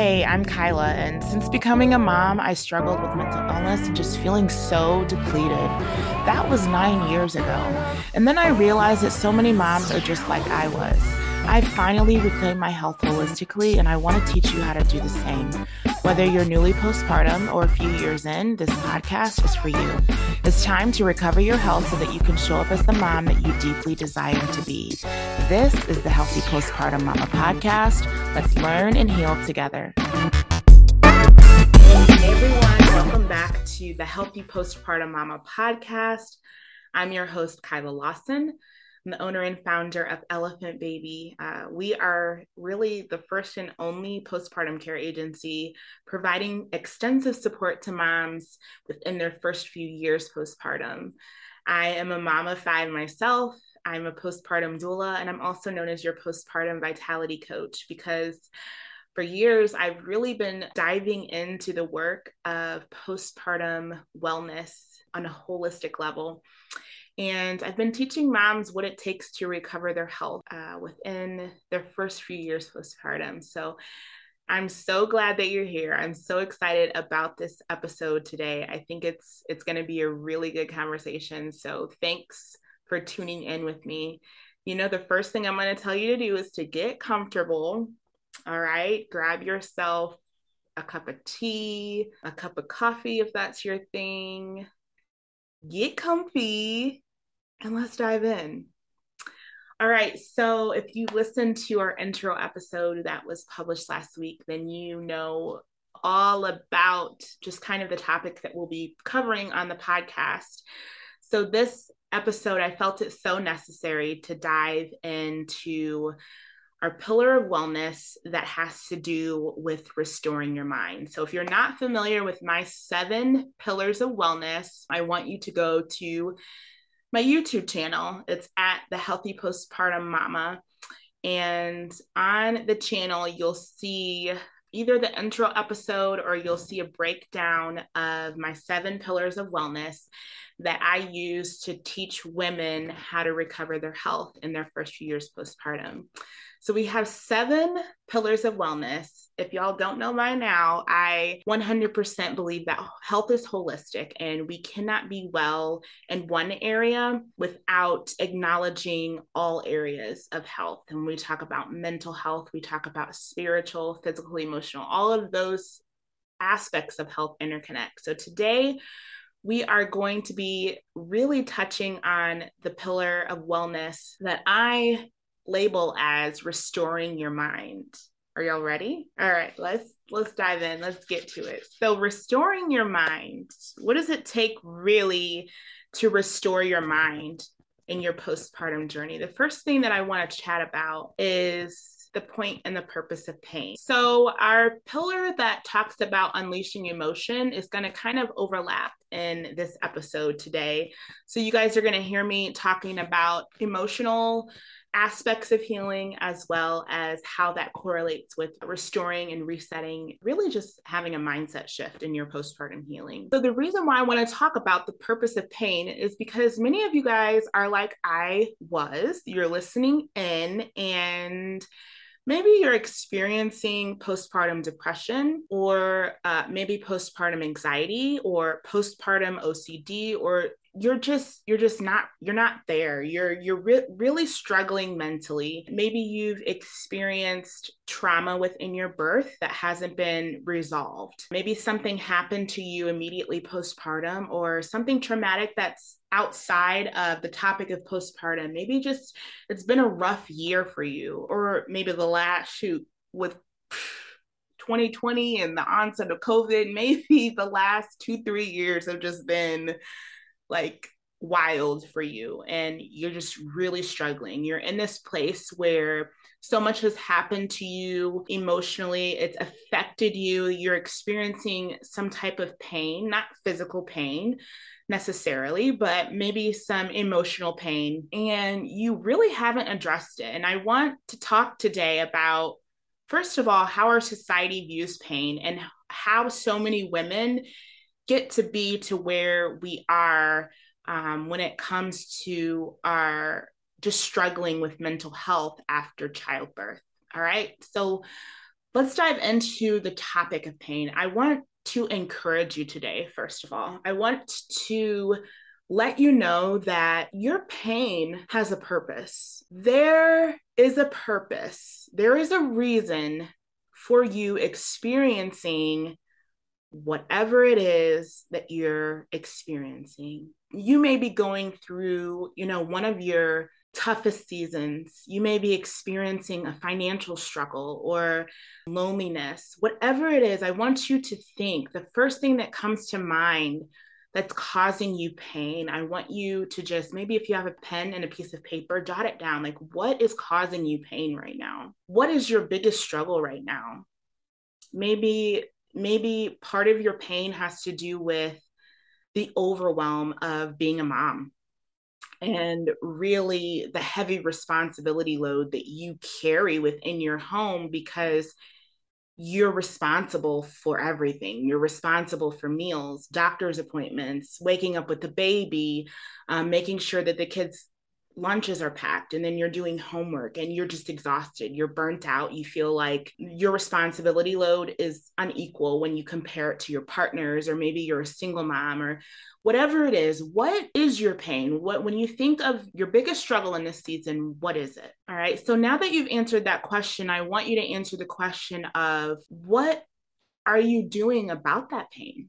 Hey, I'm Kilah, and since becoming a mom, I struggled with mental illness and just feeling so depleted. That was nine years ago. And then I realized that so many moms are just like I was. I finally reclaimed my health holistically, and I want to teach you how to do the same. Whether you're newly postpartum or a few years in, this podcast is for you. It's time to recover your health so that you can show up as the mom that you deeply desire to be. This is the Healthy Postpartum Mama podcast. Let's learn and heal together. Hey everyone, welcome back to the Healthy Postpartum Mama podcast. I'm your host, Kilah Lawson. I'm the owner and founder of Elephant Baby. Uh, we are really the first and only postpartum care agency providing extensive support to moms within their first few years postpartum. I am a mom of five myself. I'm a postpartum doula, and I'm also known as your postpartum vitality coach because for years I've really been diving into the work of postpartum wellness on a holistic level. And I've been teaching moms what it takes to recover their health uh, within their first few years postpartum. So I'm so glad that you're here. I'm so excited about this episode today. I think it's it's going to be a really good conversation. So thanks for tuning in with me. You know, the first thing I'm going to tell you to do is to get comfortable. All right, grab yourself a cup of tea, a cup of coffee if that's your thing. Get comfy and let's dive in. All right. So, if you listened to our intro episode that was published last week, then you know all about just kind of the topic that we'll be covering on the podcast. So, this episode, I felt it so necessary to dive into our pillar of wellness that has to do with restoring your mind. So, if you're not familiar with my seven pillars of wellness, I want you to go to my YouTube channel. It's at the Healthy Postpartum Mama. And on the channel, you'll see either the intro episode or you'll see a breakdown of my seven pillars of wellness that I use to teach women how to recover their health in their first few years postpartum. So we have seven pillars of wellness. If y'all don't know by now, I 100% believe that health is holistic and we cannot be well in one area without acknowledging all areas of health. And we talk about mental health, we talk about spiritual, physical, emotional, all of those aspects of health interconnect. So today, we are going to be really touching on the pillar of wellness that I label as restoring your mind. Are y'all ready? All right, let's let's dive in. Let's get to it. So, restoring your mind. What does it take really to restore your mind in your postpartum journey? The first thing that I want to chat about is the point and the purpose of pain. So, our pillar that talks about unleashing emotion is going to kind of overlap in this episode today. So, you guys are going to hear me talking about emotional aspects of healing as well as how that correlates with restoring and resetting, really just having a mindset shift in your postpartum healing. So, the reason why I want to talk about the purpose of pain is because many of you guys are like I was, you're listening in and maybe you're experiencing postpartum depression or uh, maybe postpartum anxiety or postpartum OCD or you're just you're just not you're not there. You're you're re- really struggling mentally. Maybe you've experienced trauma within your birth that hasn't been resolved. Maybe something happened to you immediately postpartum or something traumatic that's outside of the topic of postpartum. Maybe just it's been a rough year for you or maybe the last shoot with 2020 and the onset of covid maybe the last 2 3 years have just been like wild for you and you're just really struggling. You're in this place where so much has happened to you emotionally, it's affected you, you're experiencing some type of pain, not physical pain necessarily, but maybe some emotional pain, and you really haven't addressed it. And I want to talk today about, first of all, how our society views pain and how so many women get to be to where we are um, when it comes to our just struggling with mental health after childbirth. All right. So, let's dive into the topic of pain. I want to encourage you today, first of all. I want to let you know that your pain has a purpose. There is a purpose, there is a reason for you experiencing whatever it is that you're experiencing. You may be going through, you know, one of your toughest seasons. You may be experiencing a financial struggle or loneliness. Whatever it is, I want you to think the first thing that comes to mind that's causing you pain. I want you to just maybe if you have a pen and a piece of paper, jot it down. Like, what is causing you pain right now? What is your biggest struggle right now? Maybe, maybe part of your pain has to do with the overwhelm of being a mom and really the heavy responsibility load that you carry within your home because you're responsible for everything. You're responsible for meals, doctor's appointments, waking up with the baby, um, making sure that the kids' lunches are packed, and then you're doing homework and you're just exhausted. You're burnt out. You feel like your responsibility load is unequal when you compare it to your partners, or maybe you're a single mom, or whatever it is, what is your pain? What when you think of your biggest struggle in this season, what is it? All right. So now that you've answered that question, I want you to answer the question of what are you doing about that pain?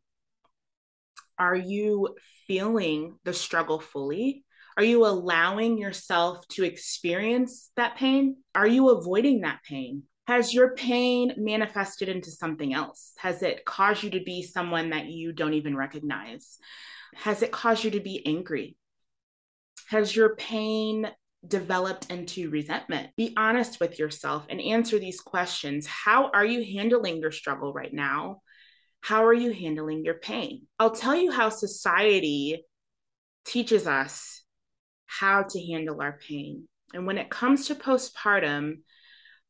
Are you feeling the struggle fully? Are you allowing yourself to experience that pain? Are you avoiding that pain? Has your pain manifested into something else? Has it caused you to be someone that you don't even recognize? Has it caused you to be angry? Has your pain developed into resentment? Be honest with yourself and answer these questions. How are you handling your struggle right now? How are you handling your pain? I'll tell you how society teaches us how to handle our pain. And when it comes to postpartum,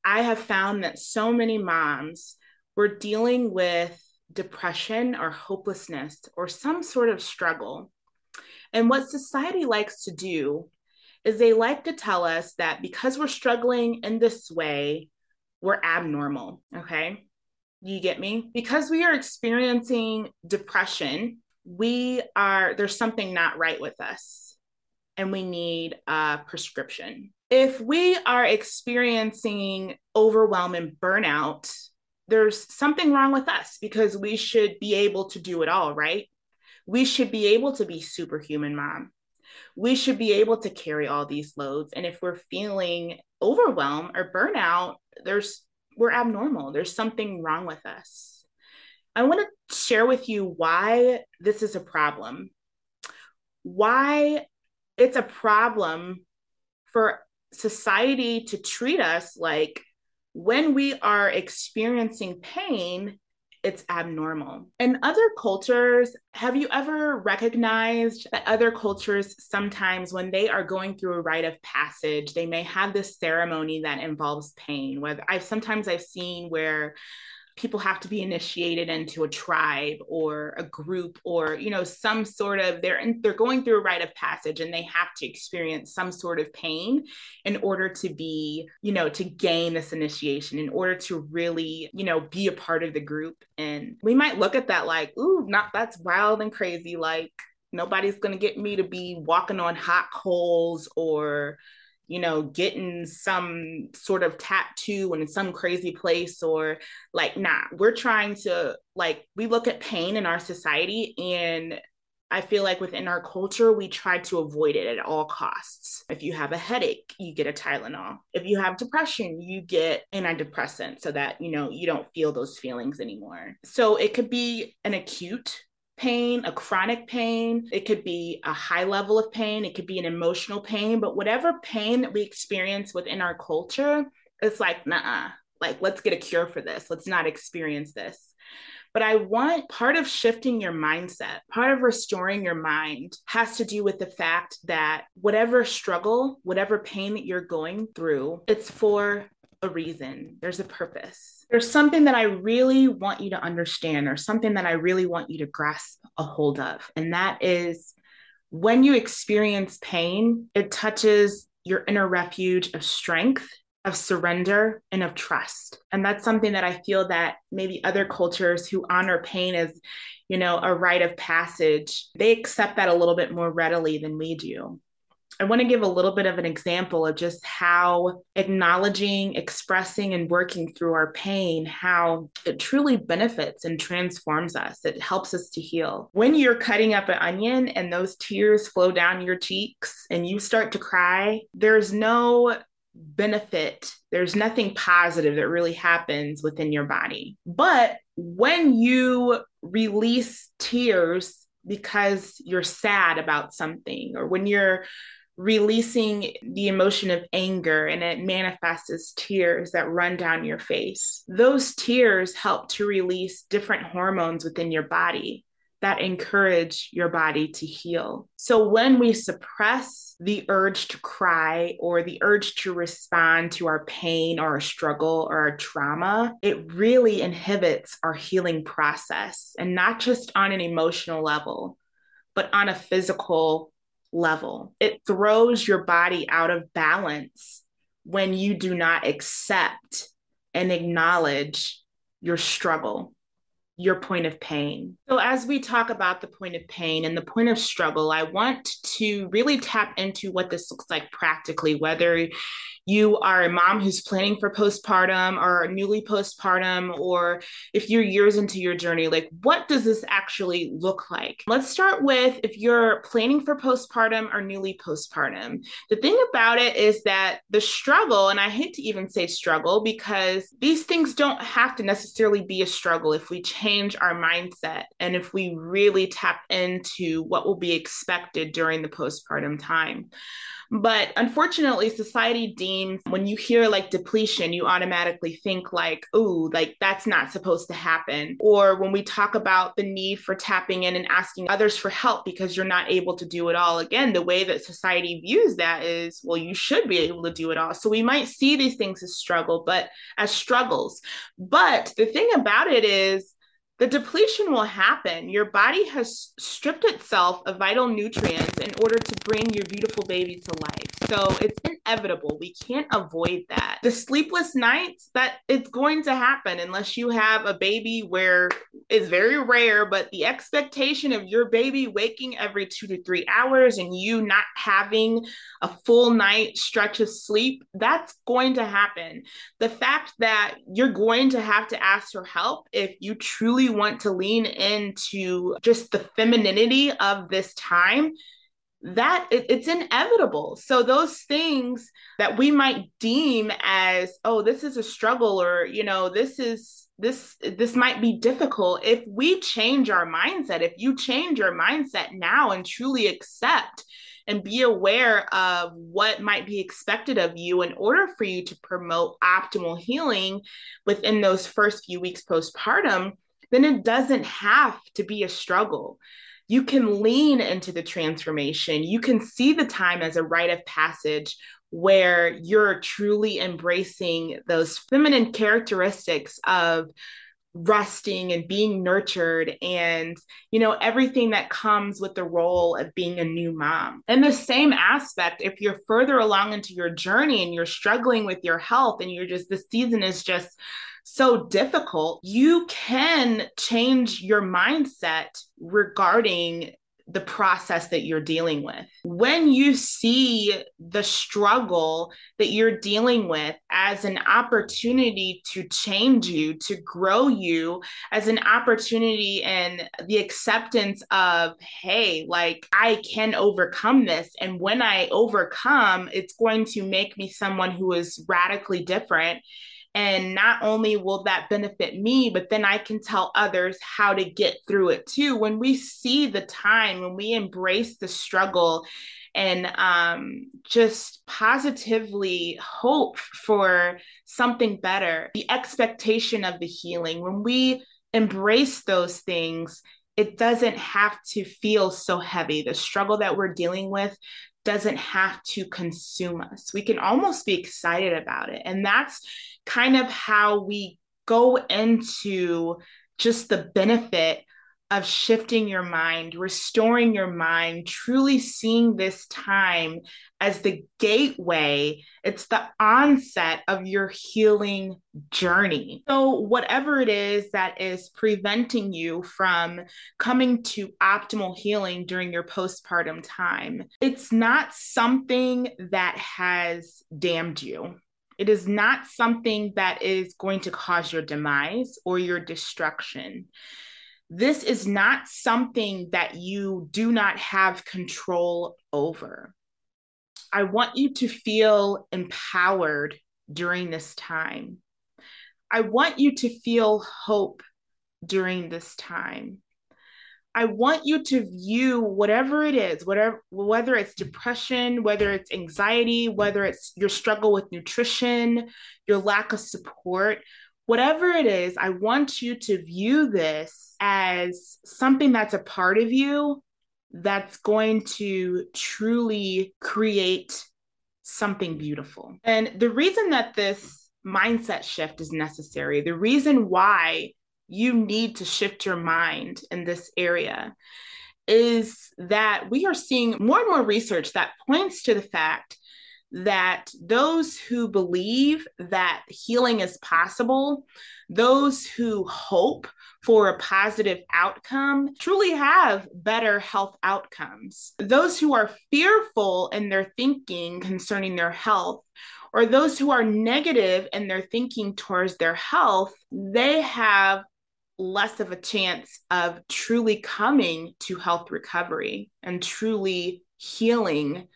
I have found that so many moms were dealing with depression or hopelessness or some sort of struggle. And what society likes to do is they like to tell us that because we're struggling in this way, we're abnormal. Okay. You get me? Because we are experiencing depression, we are, there's something not right with us and we need a prescription. If we are experiencing overwhelm and burnout, there's something wrong with us because we should be able to do it all, right? We should be able to be superhuman mom. We should be able to carry all these loads. And if we're feeling overwhelmed or burnout, there's we're abnormal. There's something wrong with us. I want to share with you why this is a problem. Why it's a problem for society to treat us like when we are experiencing pain, it's abnormal. In other cultures, have you ever recognized that other cultures sometimes, when they are going through a rite of passage, they may have this ceremony that involves pain? Whether I've sometimes I've seen where people have to be initiated into a tribe or a group or you know some sort of they're they're going through a rite of passage and they have to experience some sort of pain in order to be you know to gain this initiation in order to really you know be a part of the group. And we might look at that like ooh not that's wild and crazy. Like nobody's going to get me to be walking on hot coals or you know, getting some sort of tattoo in some crazy place or like, nah, we're trying to like, we look at pain in our society and I feel like within our culture, we try to avoid it at all costs. If you have a headache, you get a Tylenol. If you have depression, you get antidepressant so that, you know, you don't feel those feelings anymore. So it could be an acute pain, a chronic pain, it could be a high level of pain, it could be an emotional pain, but whatever pain that we experience within our culture, it's like, nah, like let's get a cure for this. Let's not experience this. But I want part of shifting your mindset, part of restoring your mind has to do with the fact that whatever struggle, whatever pain that you're going through, it's for a reason, there's a purpose. There's something that I really want you to understand, or something that I really want you to grasp a hold of. And that is when you experience pain, it touches your inner refuge of strength of surrender and of trust. And that's something that I feel that maybe other cultures who honor pain as, you know, a rite of passage, they accept that a little bit more readily than we do. I want to give a little bit of an example of just how acknowledging, expressing, and working through our pain, how it truly benefits and transforms us. It helps us to heal. When you're cutting up an onion and those tears flow down your cheeks and you start to cry, there's no benefit. There's nothing positive that really happens within your body. But when you release tears because you're sad about something, or when you're releasing the emotion of anger and it manifests as tears that run down your face. Those tears help to release different hormones within your body that encourage your body to heal. So when we suppress the urge to cry or the urge to respond to our pain or our struggle or our trauma, it really inhibits our healing process and not just on an emotional level, but on a physical level. It throws your body out of balance when you do not accept and acknowledge your struggle, your point of pain. So, as we talk about the point of pain and the point of struggle, I want to really tap into what this looks like practically, whether you are a mom who's planning for postpartum or newly postpartum, or if you're years into your journey, like what does this actually look like? Let's start with if you're planning for postpartum or newly postpartum. The thing about it is that the struggle, and I hate to even say struggle because these things don't have to necessarily be a struggle if we change our mindset and if we really tap into what will be expected during the postpartum time. But unfortunately, society deems when you hear like depletion, you automatically think like, oh, like that's not supposed to happen. Or when we talk about the need for tapping in and asking others for help because you're not able to do it all, again, the way that society views that is, well, you should be able to do it all. So we might see these things as struggle, but as struggles. But the thing about it is, the depletion will happen. Your body has stripped itself of vital nutrients in order to bring your beautiful baby to life. So it's inevitable. We can't avoid that. The sleepless nights, that it's going to happen unless you have a baby where it's very rare, but the expectation of your baby waking every two to three hours and you not having a full night stretch of sleep, that's going to happen. The fact that you're going to have to ask for help if you truly want to lean into just the femininity of this time that it, it's inevitable. So those things that we might deem as oh this is a struggle or you know this is this this might be difficult. If we change our mindset if you change your mindset now and truly accept and be aware of what might be expected of you in order for you to promote optimal healing within those first few weeks postpartum then it doesn't have to be a struggle. You can lean into the transformation. You can see the time as a rite of passage where you're truly embracing those feminine characteristics of resting and being nurtured and you know everything that comes with the role of being a new mom. And the same aspect if you're further along into your journey and you're struggling with your health and you're just the season is just so difficult, you can change your mindset regarding the process that you're dealing with. When you see the struggle that you're dealing with as an opportunity to change you, to grow you, as an opportunity and the acceptance of, hey, like I can overcome this. And when I overcome, it's going to make me someone who is radically different and not only will that benefit me, but then I can tell others how to get through it too. When we see the time, when we embrace the struggle and um, just positively hope for something better, the expectation of the healing, when we embrace those things, it doesn't have to feel so heavy. The struggle that we're dealing with doesn't have to consume us. We can almost be excited about it. And that's kind of how we go into just the benefit of shifting your mind, restoring your mind, truly seeing this time as the gateway. It's the onset of your healing journey. So, whatever it is that is preventing you from coming to optimal healing during your postpartum time, it's not something that has damned you. It is not something that is going to cause your demise or your destruction this is not something that you do not have control over. I want you to feel empowered during this time. I want you to feel hope during this time. I want you to view whatever it is, whatever whether it's depression, whether it's anxiety, whether it's your struggle with nutrition, your lack of support, whatever it is, I want you to view this as something that's a part of you that's going to truly create something beautiful. And the reason that this mindset shift is necessary, the reason why you need to shift your mind in this area is that we are seeing more and more research that points to the fact that those who believe that healing is possible, those who hope for a positive outcome, truly have better health outcomes. Those who are fearful in their thinking concerning their health, or those who are negative in their thinking towards their health, they have less of a chance of truly coming to health recovery and truly healing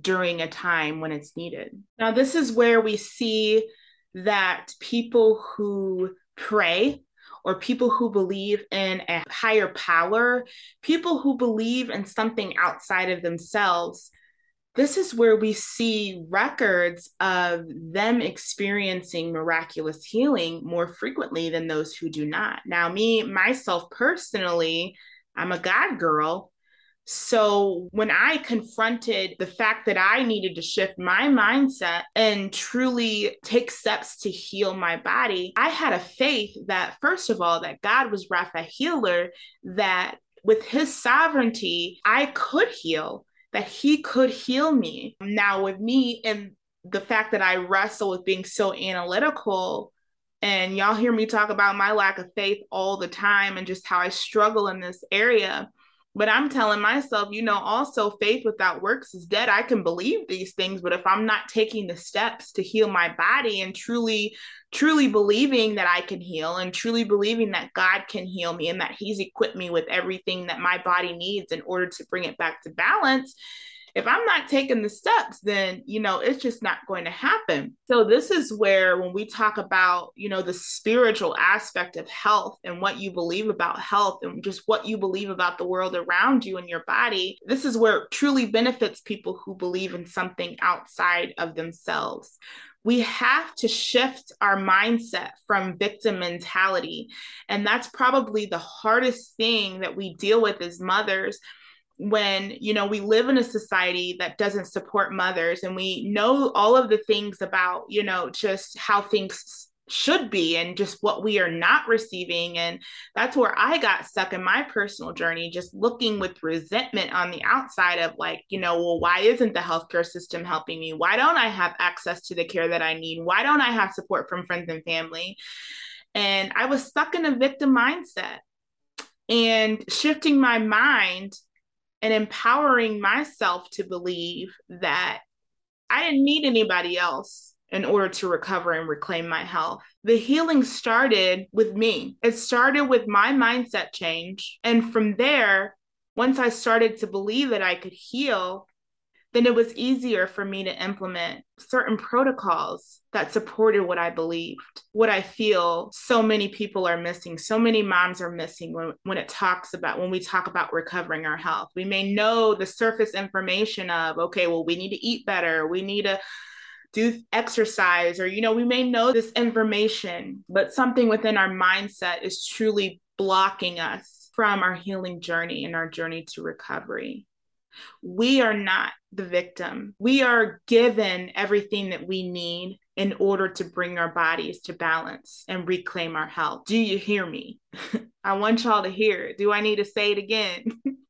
during a time when it's needed. Now, this is where we see that people who pray or people who believe in a higher power, people who believe in something outside of themselves, this is where we see records of them experiencing miraculous healing more frequently than those who do not. Now, me, myself personally, I'm a God girl. So when I confronted the fact that I needed to shift my mindset and truly take steps to heal my body, I had a faith that, first of all, that God was Rapha healer, that with his sovereignty, I could heal, that he could heal me. Now, with me and the fact that I wrestle with being so analytical, and y'all hear me talk about my lack of faith all the time and just how I struggle in this area but I'm telling myself, you know, also faith without works is dead. I can believe these things, but if I'm not taking the steps to heal my body and truly, truly believing that I can heal and truly believing that God can heal me and that He's equipped me with everything that my body needs in order to bring it back to balance, if I'm not taking the steps, then, you know, it's just not going to happen. So, this is where when we talk about, you know, the spiritual aspect of health and what you believe about health and just what you believe about the world around you and your body, this is where it truly benefits people who believe in something outside of themselves we have to shift our mindset from victim mentality. And that's probably the hardest thing that we deal with as mothers when you know we live in a society that doesn't support mothers and we know all of the things about you know just how things should be and just what we are not receiving. And that's where i got stuck in my personal journey just looking with resentment on the outside of like you know well why isn't the healthcare system helping me? Why don't i have access to the care that i need? Why don't i have support from friends and family? And i was stuck in a victim mindset and shifting my mind and empowering myself to believe that I didn't need anybody else in order to recover and reclaim my health. The healing started with me. It started with my mindset change. And from there, once I started to believe that I could heal, then it was easier for me to implement certain protocols that supported what I believed, what I feel so many people are missing, so many moms are missing when, when it talks about, when we talk about recovering our health. We may know the surface information of, okay, well, we need to eat better, we need to do exercise, or, you know, we may know this information, but something within our mindset is truly blocking us from our healing journey and our journey to recovery. We are not the victim. We are given everything that we need in order to bring our bodies to balance and reclaim our health. Do you hear me? I want y'all to hear it. Do I need to say it again?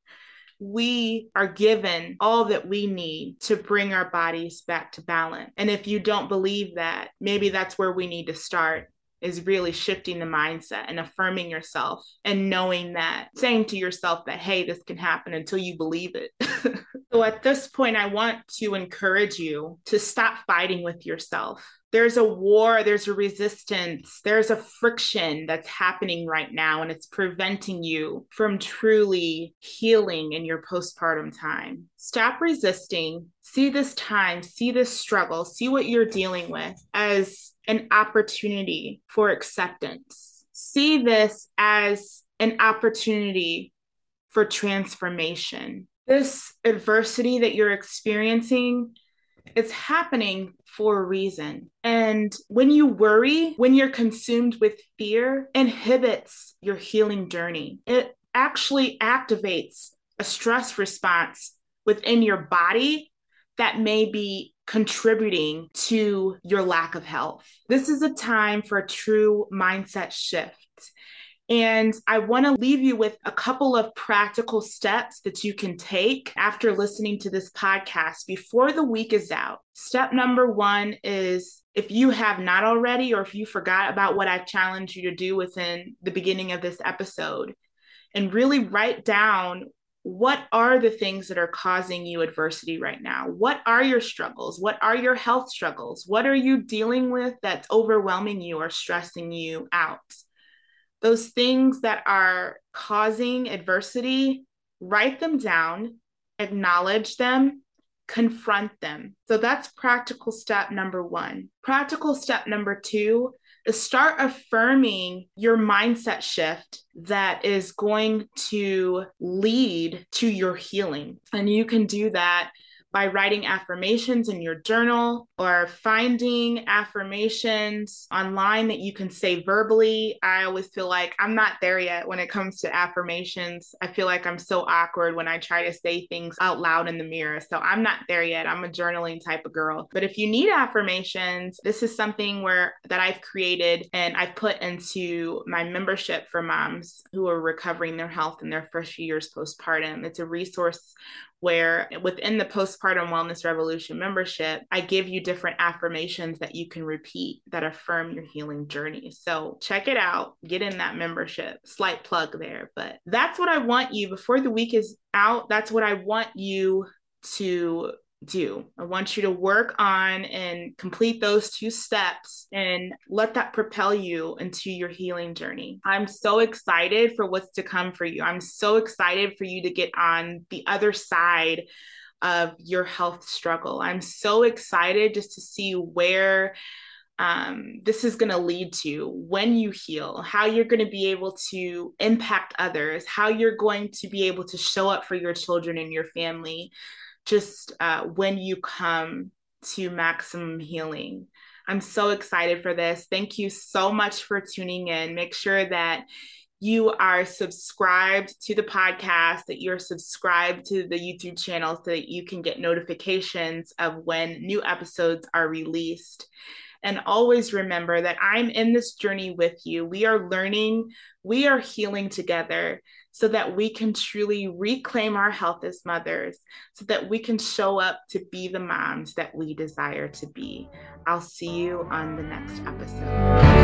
we are given all that we need to bring our bodies back to balance. And if you don't believe that, maybe that's where we need to start is really shifting the mindset and affirming yourself and knowing that, saying to yourself that, hey, this can happen until you believe it. so at this point, I want to encourage you to stop fighting with yourself there's a war, there's a resistance, there's a friction that's happening right now, and it's preventing you from truly healing in your postpartum time. Stop resisting. See this time, see this struggle, see what you're dealing with as an opportunity for acceptance. See this as an opportunity for transformation. This adversity that you're experiencing it's happening for a reason. And when you worry, when you're consumed with fear, inhibits your healing journey. It actually activates a stress response within your body that may be contributing to your lack of health. This is a time for a true mindset shift. And I want to leave you with a couple of practical steps that you can take after listening to this podcast before the week is out. Step number one is if you have not already, or if you forgot about what I've challenged you to do within the beginning of this episode, and really write down what are the things that are causing you adversity right now? What are your struggles? What are your health struggles? What are you dealing with that's overwhelming you or stressing you out? those things that are causing adversity, write them down, acknowledge them, confront them. So that's practical step number one. Practical step number two start affirming your mindset shift that is going to lead to your healing. And you can do that by writing affirmations in your journal or finding affirmations online that you can say verbally. I always feel like I'm not there yet when it comes to affirmations. I feel like I'm so awkward when I try to say things out loud in the mirror. So I'm not there yet. I'm a journaling type of girl. But if you need affirmations, this is something where that I've created and I've put into my membership for moms who are recovering their health in their first few years postpartum. It's a resource where within the postpartum wellness revolution membership, I give you different affirmations that you can repeat that affirm your healing journey. So check it out, get in that membership. Slight plug there, but that's what I want you before the week is out. That's what I want you to do. I want you to work on and complete those two steps and let that propel you into your healing journey. I'm so excited for what's to come for you. I'm so excited for you to get on the other side of your health struggle. I'm so excited just to see where um, this is going to lead to when you heal, how you're going to be able to impact others, how you're going to be able to show up for your children and your family just uh, when you come to maximum healing. I'm so excited for this. Thank you so much for tuning in. Make sure that you are subscribed to the podcast, that you're subscribed to the YouTube channel so that you can get notifications of when new episodes are released. And always remember that I'm in this journey with you. We are learning, we are healing together so that we can truly reclaim our health as mothers, so that we can show up to be the moms that we desire to be. I'll see you on the next episode.